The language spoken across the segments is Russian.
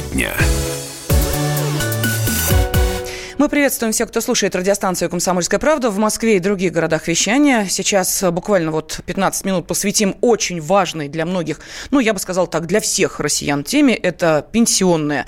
Тема. Мы приветствуем всех, кто слушает радиостанцию «Комсомольская правда» в Москве и других городах вещания. Сейчас буквально вот 15 минут посвятим очень важной для многих, ну, я бы сказал так, для всех россиян теме. Это пенсионная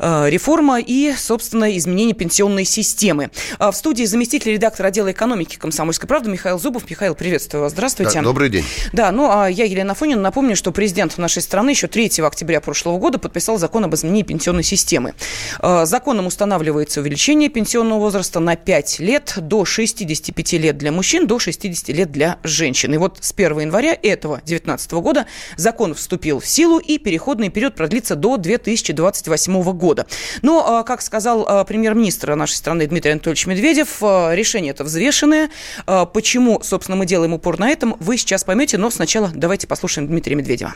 э, реформа и, собственно, изменение пенсионной системы. А в студии заместитель редактора отдела экономики «Комсомольской правды» Михаил Зубов. Михаил, приветствую вас. Здравствуйте. Да, добрый день. Да, ну, а я, Елена Фонина, напомню, что президент нашей страны еще 3 октября прошлого года подписал закон об изменении пенсионной системы. Э, законом устанавливается увеличение пенсионного возраста на 5 лет до 65 лет для мужчин, до 60 лет для женщин. И вот с 1 января этого 2019 года закон вступил в силу, и переходный период продлится до 2028 года. Но, а, как сказал а, премьер-министр нашей страны Дмитрий Анатольевич Медведев, а, решение это взвешенное. Почему, собственно, мы делаем упор на этом, вы сейчас поймете, но сначала давайте послушаем Дмитрия Медведева.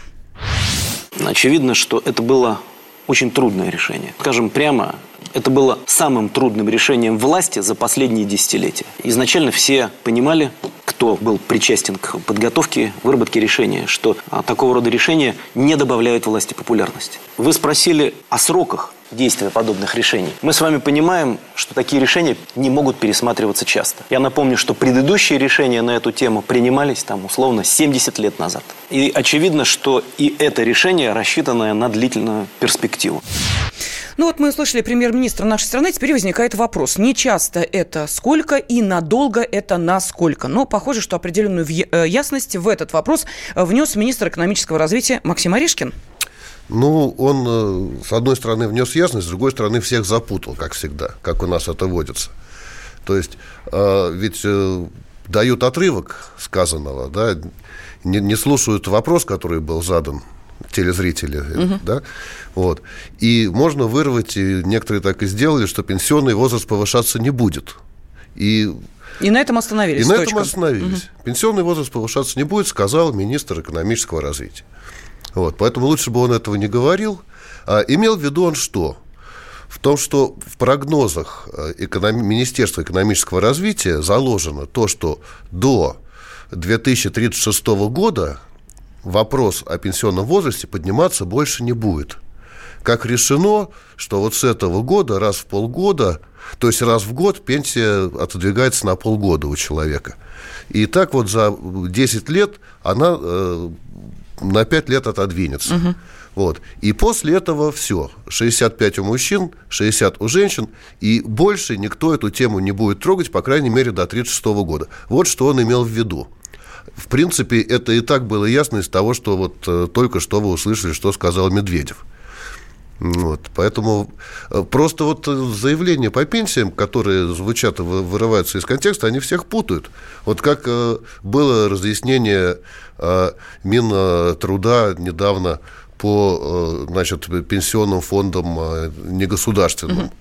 Очевидно, что это было очень трудное решение. Скажем прямо, это было самым трудным решением власти за последние десятилетия. Изначально все понимали, кто был причастен к подготовке, выработке решения, что а, такого рода решения не добавляют власти популярности. Вы спросили о сроках действия подобных решений. Мы с вами понимаем, что такие решения не могут пересматриваться часто. Я напомню, что предыдущие решения на эту тему принимались там условно 70 лет назад. И очевидно, что и это решение рассчитанное на длительную перспективу. Ну вот мы услышали премьер-министра нашей страны, теперь возникает вопрос. Не часто это сколько и надолго это насколько. Но похоже, что определенную э, ясность в этот вопрос внес министр экономического развития Максим Орешкин. Ну, он, э, с одной стороны, внес ясность, с другой стороны, всех запутал, как всегда, как у нас это водится. То есть, э, ведь дают отрывок сказанного, да, не, не слушают вопрос, который был задан телезрители, угу. да, вот. И можно вырвать, и некоторые так и сделали, что пенсионный возраст повышаться не будет. И и на этом остановились. И на этом остановились. Угу. Пенсионный возраст повышаться не будет, сказал министр экономического развития. Вот, поэтому лучше бы он этого не говорил. А, имел в виду он что? В том, что в прогнозах э, эконом... Министерства экономического развития заложено то, что до 2036 года вопрос о пенсионном возрасте подниматься больше не будет. Как решено, что вот с этого года раз в полгода, то есть раз в год пенсия отодвигается на полгода у человека. И так вот за 10 лет она э, на 5 лет отодвинется. Угу. Вот. И после этого все. 65 у мужчин, 60 у женщин, и больше никто эту тему не будет трогать, по крайней мере, до 36 года. Вот что он имел в виду. В принципе, это и так было ясно из того, что вот э, только что вы услышали, что сказал Медведев. Вот, поэтому э, просто вот заявления по пенсиям, которые звучат вырываются из контекста, они всех путают. Вот как э, было разъяснение Минтруда недавно по значит, пенсионным фондам негосударственным, угу.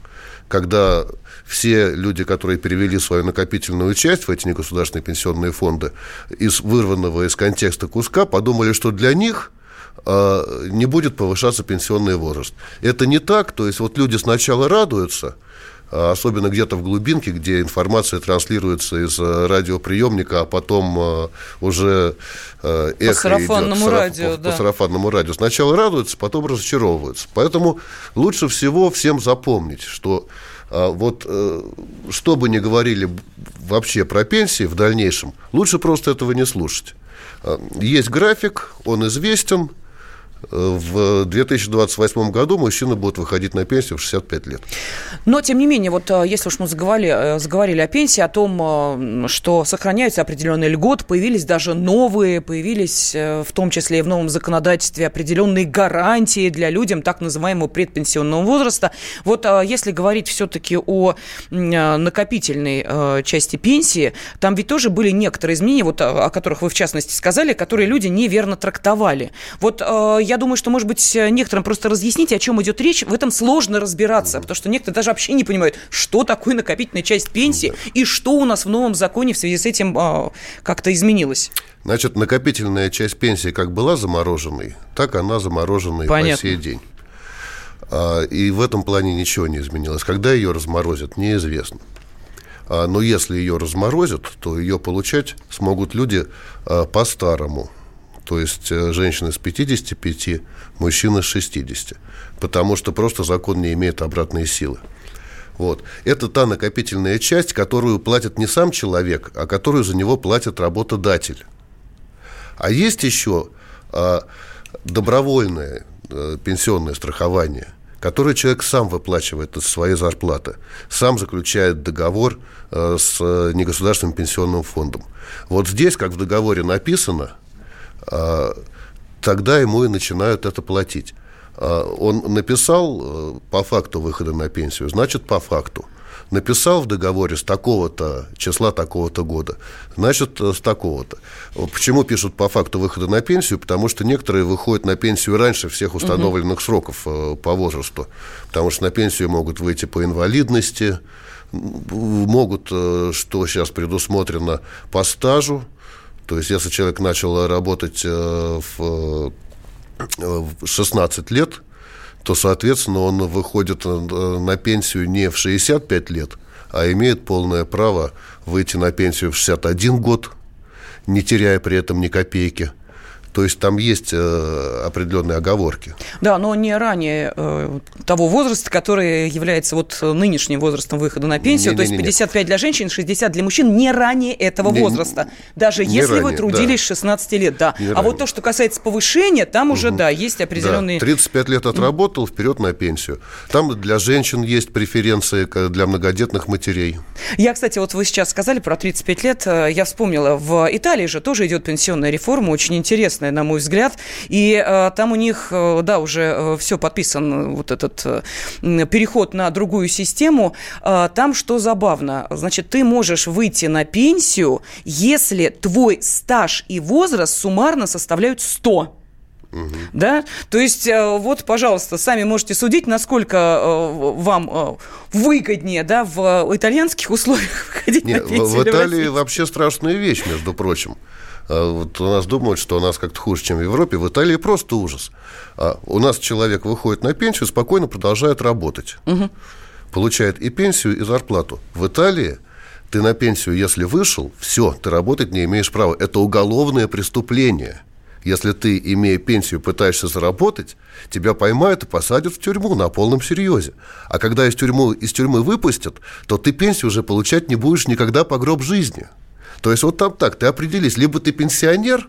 Когда все люди, которые перевели свою накопительную часть в эти негосударственные пенсионные фонды из вырванного из контекста куска, подумали, что для них э, не будет повышаться пенсионный возраст. Это не так, то есть вот люди сначала радуются, а особенно где-то в глубинке, где информация транслируется из э, радиоприемника, а потом э, уже эхо по сарафанному идет, радио, по, да. по сарафанному радио. Сначала радуются, потом разочаровываются. Поэтому лучше всего всем запомнить, что вот э, что бы ни говорили вообще про пенсии в дальнейшем, лучше просто этого не слушать. Есть график, он известен, в 2028 году мужчины будут выходить на пенсию в 65 лет. Но, тем не менее, вот э, если уж мы заговорили, э, заговорили о пенсии, о том, э, что сохраняются определенные льготы, появились даже новые, появились в том числе и в новом законодательстве определенные гарантии для людям так называемого предпенсионного возраста. Вот если говорить все-таки о накопительной части пенсии, там ведь тоже были некоторые изменения, вот о которых вы в частности сказали, которые люди неверно трактовали. Вот я я думаю, что, может быть, некоторым просто разъясните, о чем идет речь. В этом сложно разбираться, потому что некоторые даже вообще не понимают, что такое накопительная часть пенсии и что у нас в новом законе в связи с этим а, как-то изменилось. Значит, накопительная часть пенсии как была замороженной, так она заморожена и по сей день. А, и в этом плане ничего не изменилось. Когда ее разморозят, неизвестно. А, но если ее разморозят, то ее получать смогут люди по-старому То есть э, женщины с 55, мужчины с 60. Потому что просто закон не имеет обратной силы. Вот. Это та накопительная часть, которую платит не сам человек, а которую за него платит работодатель. А есть еще а, добровольное а, пенсионное страхование, которое человек сам выплачивает из своей зарплаты, сам заключает договор а, с негосударственным пенсионным фондом. Вот здесь, как в договоре написано, тогда ему и начинают это платить. А, он написал э, по факту выхода на пенсию, значит, по факту. Написал в договоре с такого-то числа такого-то года, значит, э, с такого-то. Почему пишут по факту выхода на пенсию? Потому что некоторые выходят на пенсию раньше всех установленных угу. сроков э, по возрасту. Потому что на пенсию могут выйти по инвалидности, могут, что сейчас предусмотрено, по стажу. То есть, если человек начал работать в 16 лет, то, соответственно, он выходит э, на пенсию не в 65 лет, а имеет полное право выйти на пенсию в 61 год, не теряя при этом ни копейки – то есть там есть э, определенные оговорки. Да, но не ранее э, того возраста, который является вот нынешним возрастом выхода на пенсию. Не, то не, есть 55 не. для женщин, 60 для мужчин не ранее этого не, возраста. Даже не если ранее, вы трудились да. 16 лет, да. Не а ранее. вот то, что касается повышения, там уже, угу. да, есть определенные... Да. 35 лет отработал, вперед на пенсию. Там для женщин есть преференции для многодетных матерей. Я, кстати, вот вы сейчас сказали про 35 лет, э, я вспомнила, в Италии же тоже идет пенсионная реформа, очень интересная интересная, на мой взгляд. И э, там у них, э, да, уже э, все подписан, вот этот э, переход на другую систему. Э, там что забавно, значит, ты можешь выйти на пенсию, если твой стаж и возраст суммарно составляют 100. Угу. Да? То есть, э, вот, пожалуйста, сами можете судить, насколько э, вам э, выгоднее да, в итальянских условиях выходить Нет, на пенсию. В Италии вообще страшная вещь, между прочим. А вот у нас думают, что у нас как-то хуже, чем в Европе. В Италии просто ужас. А у нас человек выходит на пенсию, спокойно продолжает работать. Угу. Получает и пенсию, и зарплату. В Италии ты на пенсию, если вышел, все, ты работать не имеешь права. Это уголовное преступление. Если ты, имея пенсию, пытаешься заработать, тебя поймают и посадят в тюрьму на полном серьезе. А когда из тюрьмы, из тюрьмы выпустят, то ты пенсию уже получать не будешь никогда по гроб жизни. То есть вот там так, ты определись, либо ты пенсионер,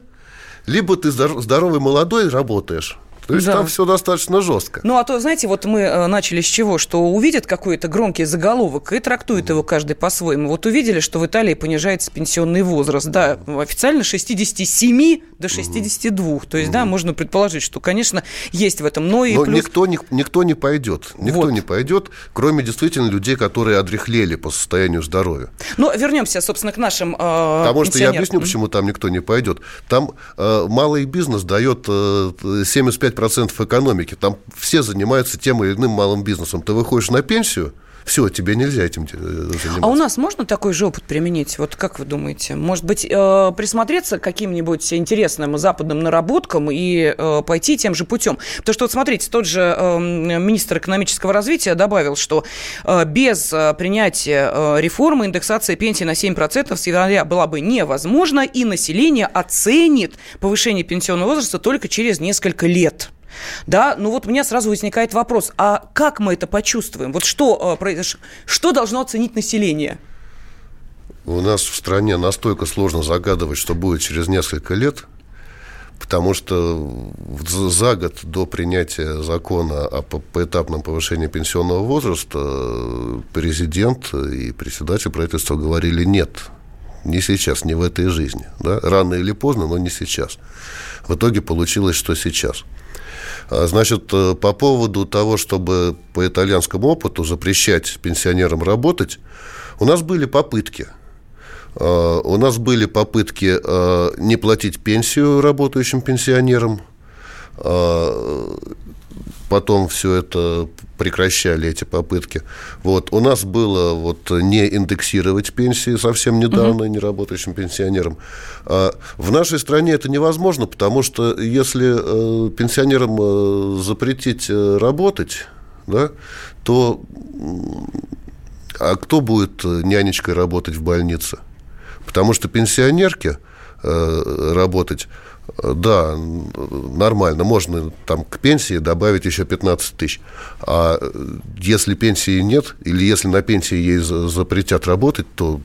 либо ты здоровый молодой работаешь. То есть да. там все достаточно жестко. Ну, а то, знаете, вот мы э, начали с чего? Что увидят какой-то громкий заголовок и трактует его каждый по-своему. Вот увидели, что в Италии понижается пенсионный возраст. Да, официально 67 до 62. Угу. То есть, да, можно предположить, что, конечно, есть в этом. Но, и Но плюс... никто, не, никто не пойдет. Никто вот. не пойдет, кроме действительно людей, которые отрехлели по состоянию здоровья. Ну, вернемся, собственно, к нашим э, Потому что я объясню, почему там никто не пойдет. Там э, малый бизнес дает э, 75 процентов экономики. Там все занимаются тем или иным малым бизнесом. Ты выходишь на пенсию – все, тебе нельзя этим э, заниматься. А у нас можно такой же опыт применить? Вот как вы думаете? Может быть, э, присмотреться к каким-нибудь интересным западным наработкам и э, пойти тем же путем? Потому что, вот смотрите, тот же э, министр экономического развития добавил, что без принятия реформы индексация пенсии на 7% с января была бы невозможна, и население оценит повышение пенсионного возраста только через несколько лет. Да, ну вот у меня сразу возникает вопрос, а как мы это почувствуем? Вот что, э, что должно оценить население? У нас в стране настолько сложно загадывать, что будет через несколько лет, потому что за год до принятия закона о поэтапном повышении пенсионного возраста э, президент и председатель правительства говорили «нет». Не сейчас, не в этой жизни. Да? Рано или поздно, но не сейчас. В итоге получилось, что сейчас – значит, э, по поводу того, чтобы по итальянскому опыту запрещать пенсионерам работать, у нас были попытки. А, у нас были попытки а, не платить пенсию работающим пенсионерам, потом все это прекращали эти попытки. Вот. У нас было вот не индексировать пенсии совсем недавно угу. неработающим пенсионерам. А в нашей стране это невозможно, потому что если э, пенсионерам э, запретить э, работать, да, то а кто будет нянечкой работать в больнице? Потому что пенсионерке э, работать да, нормально. Можно там к пенсии добавить еще 15 тысяч. А если пенсии нет, или если на пенсии ей запретят работать, то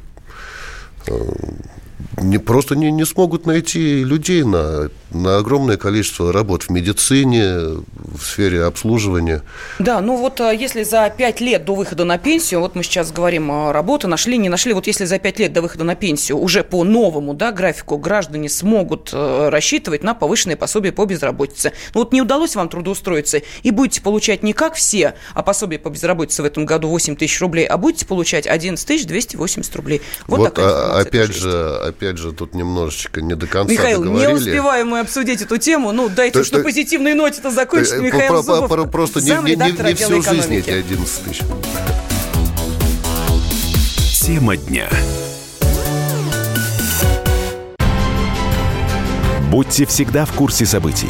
не, просто не, не смогут найти людей на, на огромное количество работ в медицине, в сфере обслуживания. Да, ну вот а, если за пять лет до выхода на пенсию, вот мы сейчас говорим о работе, нашли, не нашли, вот если за пять лет до выхода на пенсию уже по новому да, графику граждане смогут э, рассчитывать на повышенные пособия по безработице. Ну вот не удалось вам трудоустроиться, и будете получать не как все, а пособие по безработице в этом году 8 тысяч рублей, а будете получать 11 тысяч 280 рублей. Вот, вот а, опять же, опять же, тут немножечко не до конца Михаил, договорили. не успеваем мы обсудить эту тему. Ну, дайте уж на позитивной ноте это закончить. Э, Михаил Зубов, Просто не, не, не, не всю жизнь эти 11 тысяч. Тема дня. Будьте всегда в курсе событий.